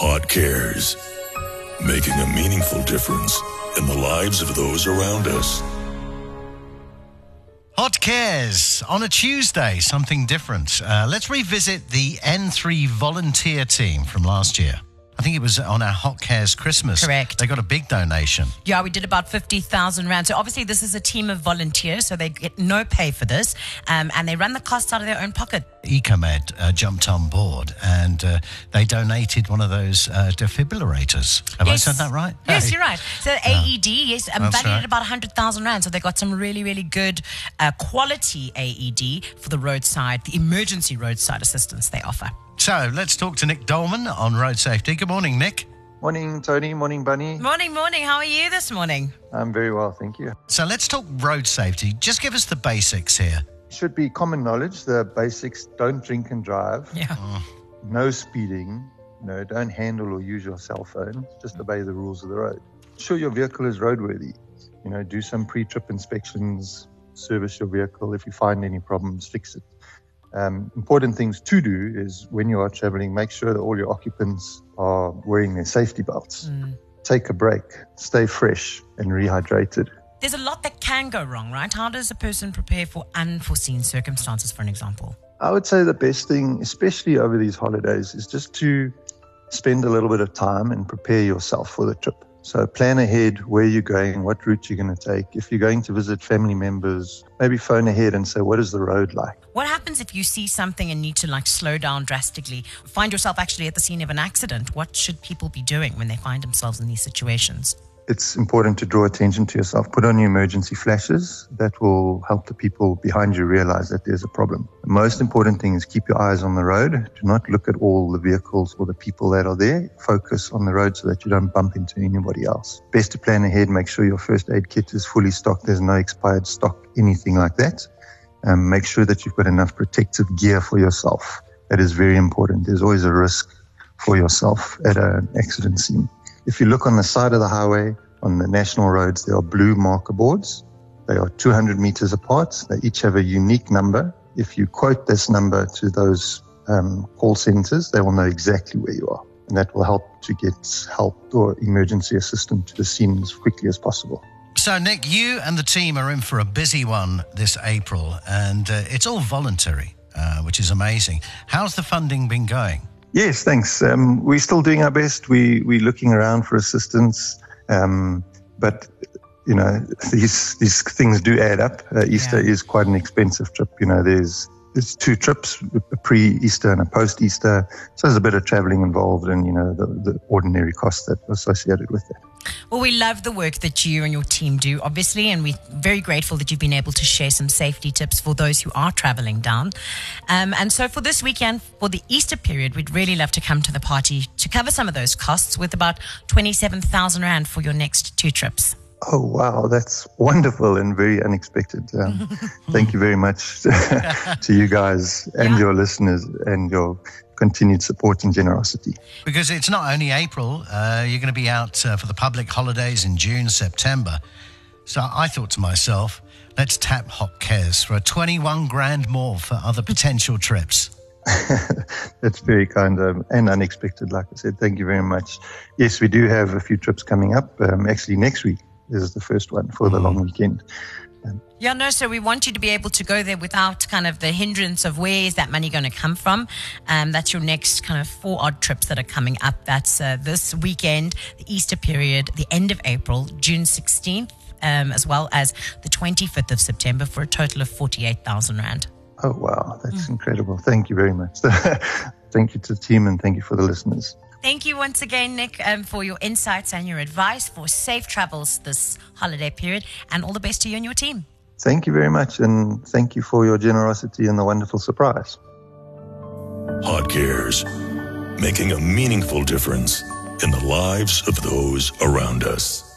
Hot Cares. Making a meaningful difference in the lives of those around us. Hot Cares on a Tuesday, something different. Uh, let's revisit the N3 volunteer team from last year. I think it was on our Hot Cares Christmas. Correct. They got a big donation. Yeah, we did about 50,000 Rand. So obviously, this is a team of volunteers, so they get no pay for this. Um, and they run the costs out of their own pocket. Ecomed uh, jumped on board and uh, they donated one of those uh, defibrillators. Have I said that right? Yes, Hey. you're right. So AED, yes, um, valued right. at about 100,000 Rand. So they got some really, really good uh, quality AED for the roadside, the emergency roadside assistance they offer. So let's talk to Nick Dolman on road safety. Good morning, Nick. Morning, Tony. Morning, Bunny. Morning, morning. How are you this morning? I'm very well, thank you. So let's talk road safety. Just give us the basics here. Should be common knowledge. The basics: don't drink and drive. Yeah. Mm. No speeding. No, don't handle or use your cell phone. Just obey the rules of the road. Ensure your vehicle is roadworthy. You know, do some pre-trip inspections. Service your vehicle. If you find any problems, fix it. Um, important things to do is when you are traveling, make sure that all your occupants are wearing their safety belts. Take a break. Stay fresh and rehydrated. There's a lot that can go wrong, right? How does a person prepare for unforeseen circumstances, for an example? I would say the best thing, especially over these holidays, is just to spend a little bit of time and prepare yourself for the trip. So plan ahead where you're going, what route you're going to take. If you're going to visit family members, maybe phone ahead and say, what is the road like? What happens if you see something and need to like slow down drastically? Find yourself actually at the scene of an accident. What should people be doing when they find themselves in these situations? It's important to draw attention to yourself. Put on your emergency flashes. That will help the people behind you realize that there's a problem. The most important thing is keep your eyes on the road. Do not look at all the vehicles or the people that are there. Focus on the road so that you don't bump into anybody else. Best to plan ahead. Make sure your first aid kit is fully stocked. There's no expired stock, anything like that. Um, make sure that you've got enough protective gear for yourself. That is very important. There's always a risk for yourself at an accident scene. If you look on the side of the highway, on the national roads, there are blue marker boards. They are 200 meters apart. They each have a unique number. If you quote this number to those um, call centers, they will know exactly where you are. And that will help to get help or emergency assistance to the scene as quickly as possible. So, Nick, you and the team are in for a busy one this April, and uh, it's all voluntary, uh, which is amazing. How's the funding been going? Yes, thanks. Um, we're still doing our best. We we're looking around for assistance, um, but you know these these things do add up. Uh, Easter Yeah. is quite an expensive trip. You know, there's there's two trips, a pre-Easter and a post-Easter, so there's a bit of traveling involved, and you know the, the ordinary costs that are associated with that. Well, we love the work that you and your team do, obviously, and we're very grateful that you've been able to share some safety tips for those who are traveling down. Um, and so, for this weekend, for the Easter period, we'd really love to come to the party to cover some of those costs with about 27,000 Rand for your next two trips. Oh wow, that's wonderful and very unexpected. Um, thank you very much to you guys and Yeah. your listeners and your continued support and generosity. Because it's not only April, uh, you're going to be out uh, for the public holidays in June, September. So I thought to myself, let's tap Hot Cares for a 21 grand more for other potential trips. That's very kind um, and unexpected. Like I said, thank you very much. Yes, we do have a few trips coming up. Um, actually, next week is the first one for the long weekend. Yeah, no, so we want you to be able to go there without kind of the hindrance of where is that money going to come from. Um, that's your next kind of four odd trips that are coming up. That's uh, this weekend, the Easter period, the end of April, June 16th, um, as well as the 25th of September for a total of 48,000 Rand. Oh wow, that's incredible. Thank you very much. thank you to the team and thank you for the listeners. Thank you once again, Nick, um, for your insights and your advice for safe travels this holiday period, and all the best to you and your team. Thank you very much, and thank you for your generosity and the wonderful surprise. Hot Cares. Making a meaningful difference in the lives of those around us.